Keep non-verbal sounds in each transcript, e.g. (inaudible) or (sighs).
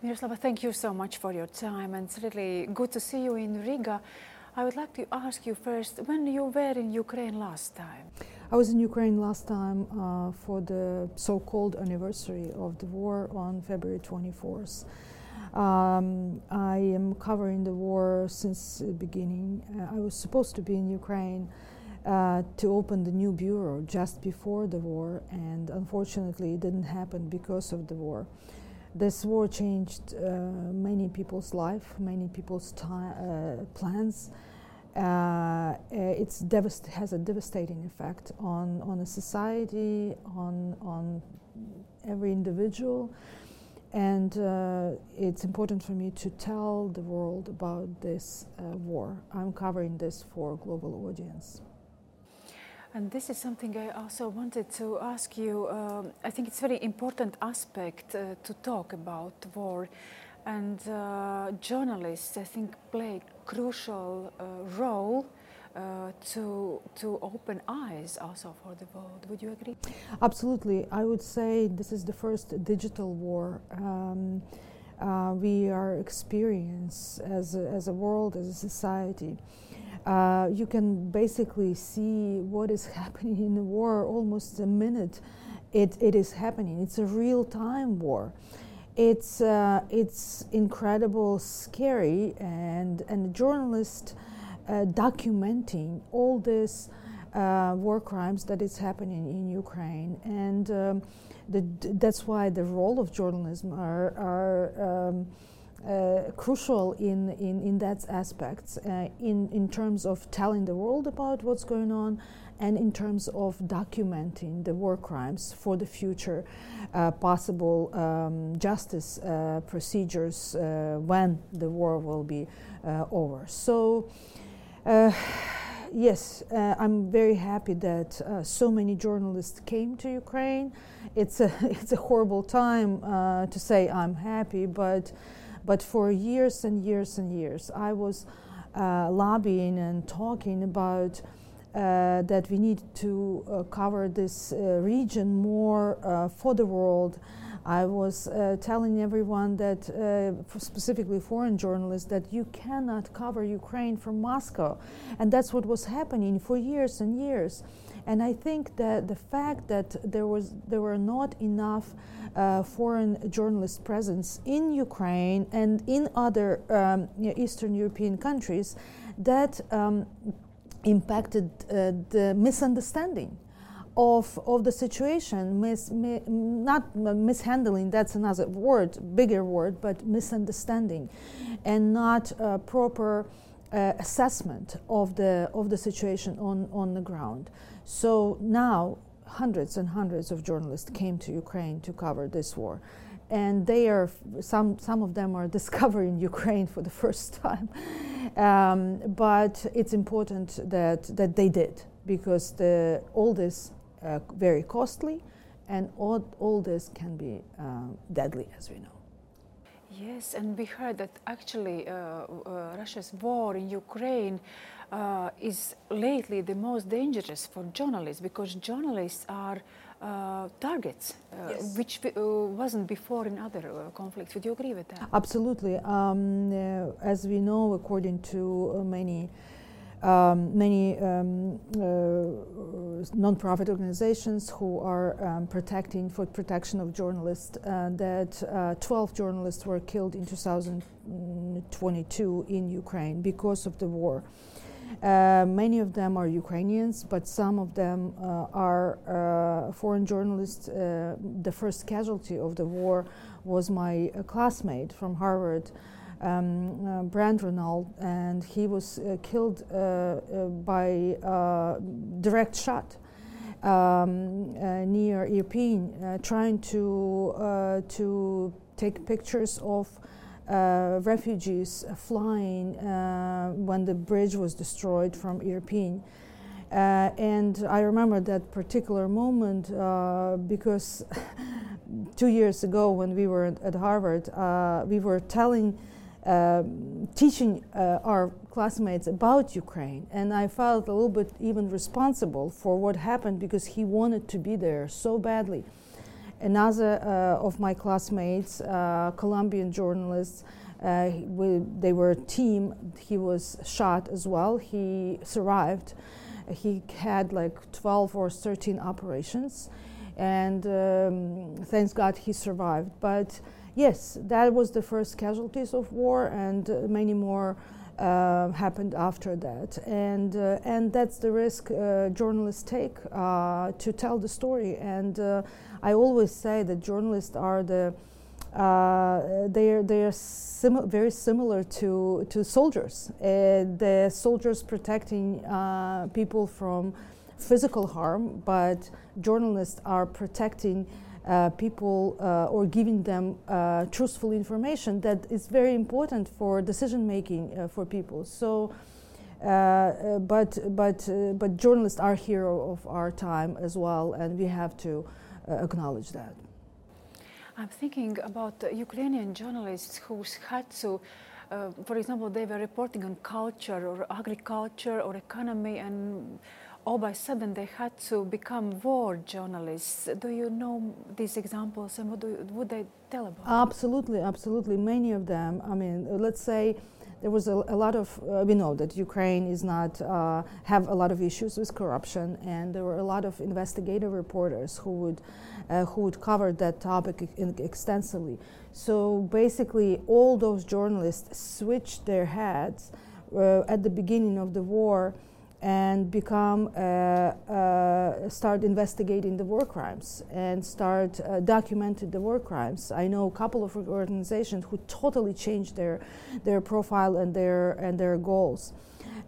Miroslava, thank you so much for your time, and it's really good to see you in Riga. I would like to ask you first when you were in Ukraine last time? I was in Ukraine last time uh, for the so called anniversary of the war on February 24th. Um, I am covering the war since the beginning. Uh, I was supposed to be in Ukraine uh, to open the new bureau just before the war, and unfortunately, it didn't happen because of the war. This war changed uh, many people's life, many people's uh, plans. Uh, it has a devastating effect on, on a society, on, on every individual. And uh, it's important for me to tell the world about this uh, war. I'm covering this for global audience. And this is something I also wanted to ask you. Um, I think it's a very important aspect uh, to talk about war. And uh, journalists, I think, play crucial uh, role uh, to to open eyes also for the world. Would you agree? Absolutely. I would say this is the first digital war. Um, uh, we are experiencing as as a world, as a society uh, you can basically see what is (laughs) happening in the war almost a minute it, it is happening. It's a real time war. It's, uh, it's incredible, scary, and, and a journalist uh, documenting all this uh, war crimes that is happening in Ukraine. And um, the, that's why the role of journalism are, are um, uh, crucial in, in, in that aspect, uh, in, in terms of telling the world about what's going on and in terms of documenting the war crimes for the future uh, possible um, justice uh, procedures uh, when the war will be uh, over. So, yes, I'm very happy that so many journalists came to Ukraine. It's a, (laughs) it's a horrible time to say I'm happy, but but for years and years and years, I was uh, lobbying and talking about uh, that we need to uh, cover this uh, region more uh, for the world. I was uh, telling everyone that, specifically foreign journalists, that you cannot cover Ukraine from Moscow. And that's what was happening for years and years. And I think that the fact that there was there were not enough uh, foreign journalist presence in Ukraine and in other um, Eastern European countries, that um, impacted uh, the misunderstanding of, of the situation, mis, mi, not mishandling, that's another word, bigger word, but misunderstanding, and not uh, proper uh, assessment of the, of the situation on, on the ground. So now hundreds and hundreds of journalists came to Ukraine to cover this war. And they are, some, some of them are (laughs) discovering Ukraine for the first time. Um, but it's important that, that they did because the, all this uh, very costly and all, all this can be uh, deadly as we know. Yes, and we heard that actually uh, uh Russia's war in Ukraine uh, is lately the most dangerous for journalists because journalists are uh, targets, uh, yes. which uh, wasn't before in other uh, conflicts. Would you agree with that? Absolutely. Um, uh, as we know, according to many. Um, many um, non-profit organizations who are um, protecting for protection of journalists that 12 journalists were killed in 2022 in Ukraine because of the war. Uh, many of them are Ukrainians, but some of them uh, are uh, foreign journalists. Uh, the first casualty of the war was my uh, classmate from Harvard, um, Brent Renaud, and he was killed by a direct shot. Um, near Irpin, trying to to take pictures of refugees flying uh, when the bridge was destroyed from Irpin. Uh, and I remember that particular moment uh, because (laughs) two years ago, when we were at, Harvard, uh, we were telling, um, teaching uh, our classmates about Ukraine, and I felt a little bit even responsible for what happened because he wanted to be there so badly Another uh, of my classmates, uh, Colombian journalist, uh, we, they were a team. He was shot as well. He survived. He had like 12 or 13 operations, and um, thanks God he survived. But yes, that was the first casualties of war, and many more uh, happened after that. And uh, and that's the risk uh, journalists take uh, to tell the story. And uh, I always say that journalists are the they are they are simi- very similar to to soldiers. the soldiers protecting people from physical harm, but journalists are protecting uh, people uh, or giving them uh, truthful information that is very important for decision making uh, for people. So, uh, but but but journalists are hero of our time as well, and we have to acknowledge that. I'm thinking about Ukrainian journalists who had to. for example, they were reporting on culture or agriculture or economy, and all by a sudden they had to become war journalists. Do you know these examples and what do, would they tell about? Absolutely, absolutely. Many of them. I mean, let's say there was a, a lot of uh, we know that Ukraine is not uh, have a lot of issues with corruption, and there were a lot of investigative reporters who would uh, who would cover that topic extensively. So basically, all those journalists switched their hats uh, at the beginning of the war and become uh, uh, start investigating the war crimes and start uh, documenting the war crimes. I know a couple of organizations who totally changed their their profile and their and their goals.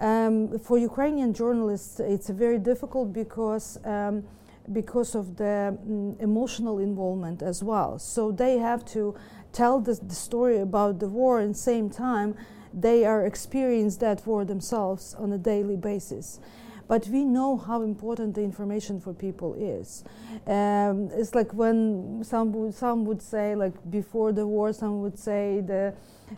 Um, for Ukrainian journalists, it's very difficult because. Um, because of the mm, emotional involvement as well. So they have to tell the, the story about the war and same time they are experiencing that for themselves on a daily basis but we know how important the information for people is. Um, it's like when some would, some would say, like before the war, some would say the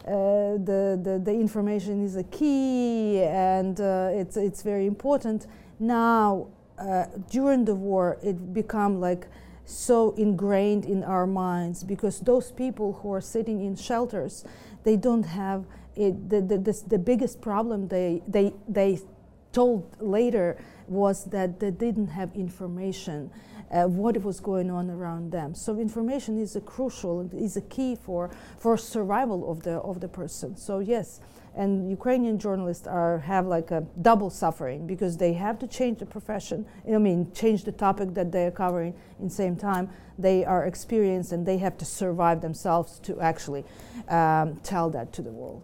uh, the, the, the information is a key and uh, it's it's very important. Now, uh, during the war, it become like so ingrained in our minds because those people who are sitting in shelters, they don't have it, the, the, the, the biggest problem they, they, they told later was that they didn't have information uh, what was going on around them. So information is a crucial, is a key for, for survival of the, of the person. So yes, and Ukrainian journalists are have like a double suffering because they have to change the profession. I mean, change the topic that they are covering. In same time, they are experienced and they have to survive themselves to actually um, tell that to the world.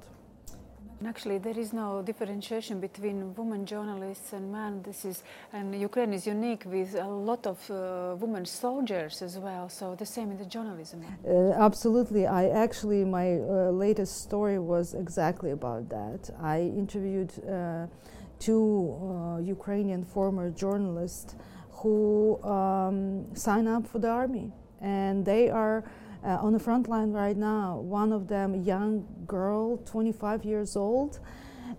Actually, there is no differentiation between women journalists and men. This is, and Ukraine is unique with a lot of uh, women soldiers as well. So the same in the journalism. Uh, absolutely. I actually, my uh, latest story was exactly about that. I interviewed uh, two uh, Ukrainian former journalists who um, sign up for the army, and they are uh, on the front line right now. One of them, a young girl, 25 years old,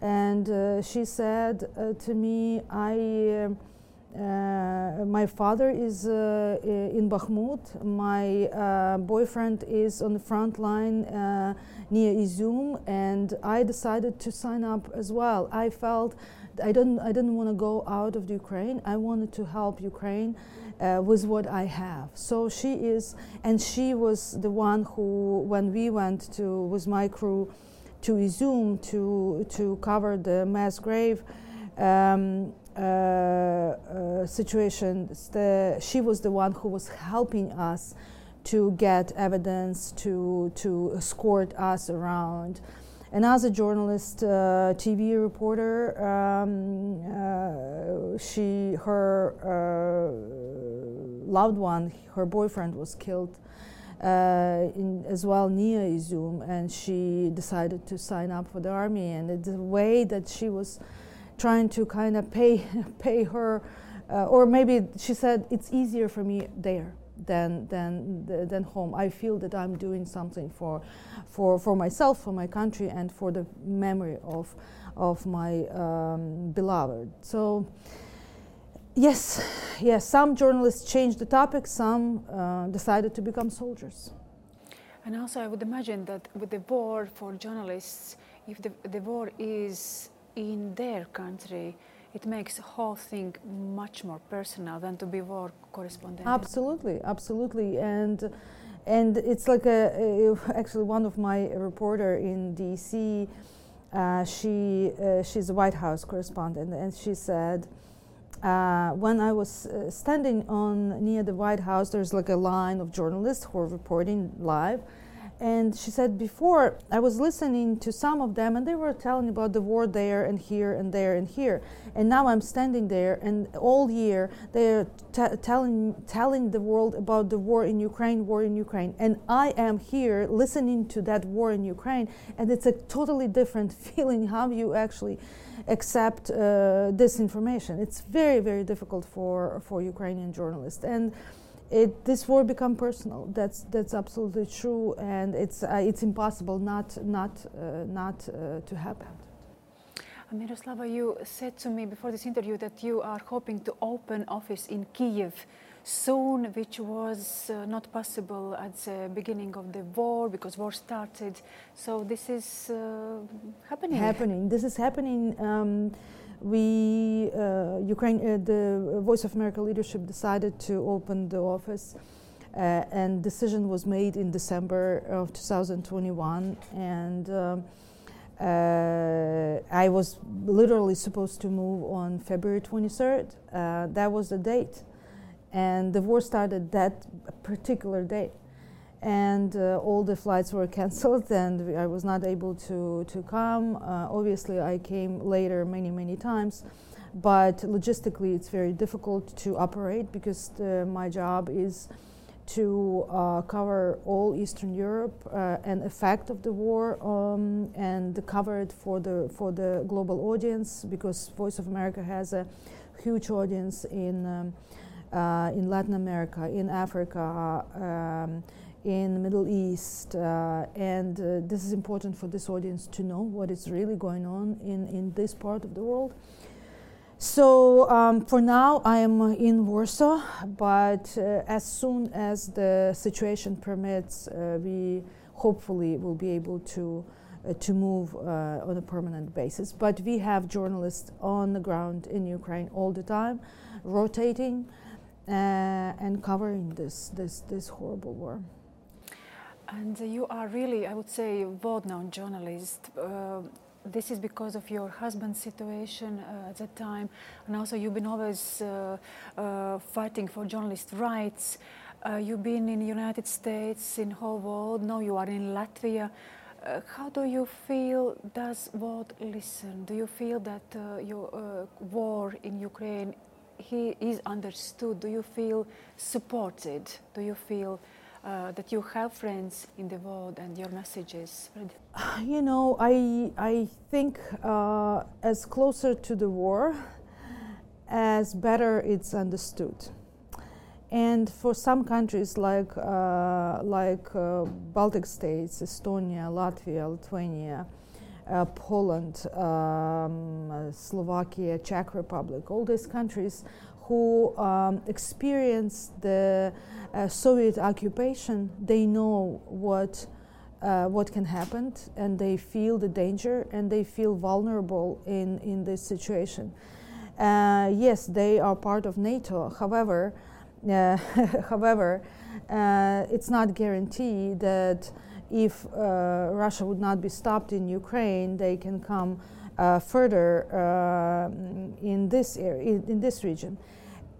and uh, she said uh, to me, "I." Uh, my father is uh, in Bakhmut. My uh, boyfriend is on the front line near Izum, and I decided to sign up as well. I felt I didn't I didn't want to go out of the Ukraine. I wanted to help Ukraine uh, with what I have. So she is, and she was the one who, when we went to with my crew to Izum to to cover the mass grave. Um, uh, uh, situation, the, she was the one who was helping us to get evidence, to, to escort us around. And as a journalist, uh, TV reporter, um, uh, she, her uh, loved one, her boyfriend was killed uh, in, as well near Izum, and she decided to sign up for the army. And the way that she was trying to kind of pay, (laughs) pay her, uh, or maybe she said, it's easier for me there than than than home. I feel that I'm doing something for for for myself, for my country, and for the memory of of my um, beloved. So Yes, yes. Some journalists changed the topic. Some uh, decided to become soldiers. And also, I would imagine that with the war for journalists, if the, the war is in their country, it makes the whole thing much more personal than to be war correspondent. Absolutely, absolutely, and and it's like a, a actually one of my reporter in D.C. Uh, she uh, she's a White House correspondent, and she said. Uh, when I was uh, standing on near the White House, there's like a line of journalists who are reporting live, and she said, Before I was listening to some of them, and they were telling about the war there and here and there and here. And now I'm standing there, and all year they're t- telling, telling the world about the war in Ukraine, war in Ukraine. And I am here listening to that war in Ukraine, and it's a totally different (laughs) feeling how you actually accept uh, this information. It's very, very difficult for, for Ukrainian journalists. And it, this war become personal. That's that's absolutely true, and it's uh, it's impossible not not uh, not uh, to happen. Miroslava, you said to me before this interview that you are hoping to open office in Kiev soon, which was uh, not possible at the beginning of the war because war started. So this is uh, happening. Happening. This is happening. Um, we uh, Ukraine, uh, the Voice of America leadership decided to open the office, uh, and decision was made in December of 2021, and. Um, uh, I was literally supposed to move on February 23rd. Uh, that was the date. And the war started that particular day and uh, all the flights were (laughs) canceled and I was not able to, to come. Uh, obviously, I came later many, many times, but logistically, it's very difficult to operate because the, my job is to uh, cover all Eastern Europe uh, and effect of the war um, and cover it for the, for the global audience because Voice of America has a huge audience in, um, uh, in Latin America, in Africa. Um, in the Middle East, uh, and uh, this is important for this audience to know what is really going on in, in this part of the world. So um, for now, I am in Warsaw, but uh, as soon as the situation permits, uh, we hopefully will be able to uh, to move uh, on a permanent basis. But we have journalists on the ground in Ukraine all the time, rotating and covering this this this horrible war. And you are really, I would say, world-known journalist. Uh, this is because of your husband's situation uh, at that time, and also you've been always uh, uh fighting for journalist rights. Uh, you've been in the United States, in whole world. Now you are in Latvia. Uh, how do you feel? Does world listen? Do you feel that your war in Ukraine he is understood? Do you feel supported? Do you feel uh, that you have friends in the world and your messages (sighs) You know, I, I think uh, as closer to the war, as better it's understood. And for some countries like, uh, like uh, Baltic states, Estonia, Latvia, Lithuania, uh, Poland, um, Slovakia, Czech Republic, all these countries who um, experienced the uh, Soviet occupation, they know what uh, what can happen, and they feel the danger, and they feel vulnerable in in this situation. Uh, yes, they are part of NATO. However, uh, (laughs) however, uh, it's not guaranteed that if uh, Russia would not be stopped in Ukraine, they can come further in this area, in, in this region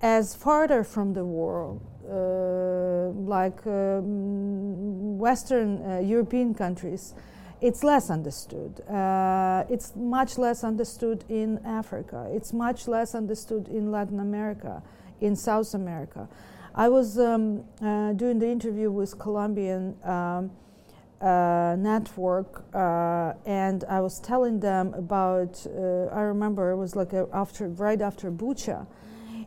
as farther from the world, uh, like um, Western uh, European countries, it's less understood. Uh, it's much less understood in Africa. It's much less understood in Latin America, in South America. I was um, uh, doing the interview with Colombian um, uh, network, uh, and I was telling them about. I remember it was like after right after Bucha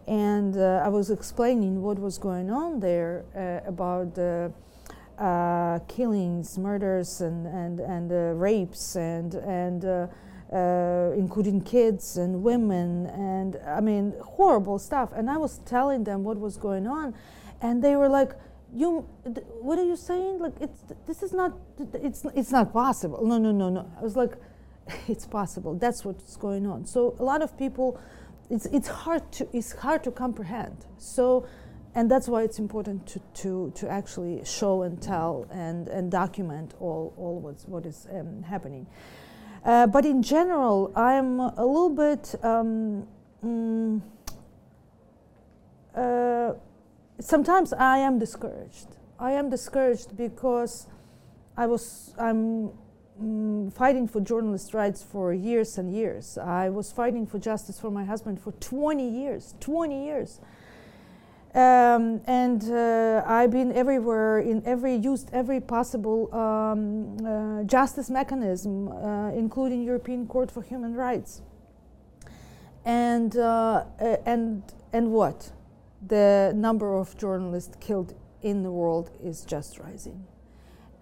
and uh, I was explaining what was going on there uh, about the uh, killings, murders, and and and rapes, and and uh, including kids and women, and I mean, horrible stuff. And I was telling them what was going on, and they were like, you what are you saying? Like it's this is not it's it's not possible. No no no no. I was like (laughs) it's possible. That's what's going on. So a lot of people it's it's hard to it's hard to comprehend so and that's why it's important to, to, to actually show and tell and, and document all, all what's, what is um, happening. Uh, but in general, I'm a little bit um, mm, uh, sometimes I am discouraged. I am discouraged because I was I'm mm, fighting for journalist rights for years and years. I was fighting for justice for my husband for 20 years. 20 years. Um, and uh, I've been everywhere in every used every possible um, uh, justice mechanism, uh, including European Court for Human Rights. And uh, and and what? the number of journalists killed in the world is just rising.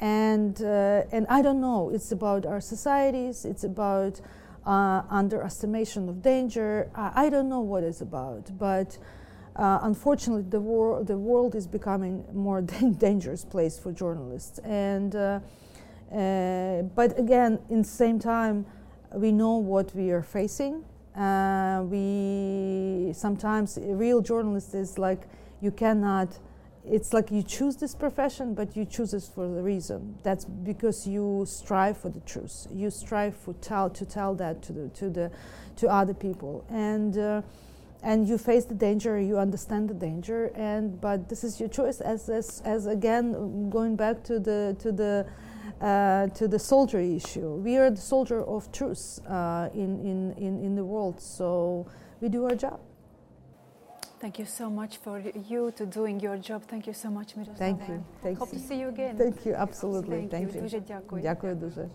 And, uh, and I don't know, it's about our societies, it's about uh, underestimation of danger. I, I, don't know what it's about, but uh, unfortunately, the, war, the world is becoming more (laughs) dangerous place for journalists. And, uh, uh, but again, in the same time, we know what we are facing uh, we sometimes real journalist is like you cannot. It's like you choose this profession, but you choose it for the reason. That's because you strive for the truth. You strive for tell to tell that to the to the to other people, and uh, and you face the danger. You understand the danger, and but this is your choice. As as as again going back to the to the uh, to the soldier issue. We are the soldier of truth uh, in, in, in, in the world, so we do our job. Thank you so much for you to doing your job. Thank you so much, Miroslava. Thank you. Thank Hope you. to see you again. Thank you, absolutely. Thank, Thank you. you. Дуже дякую. Дякую дуже.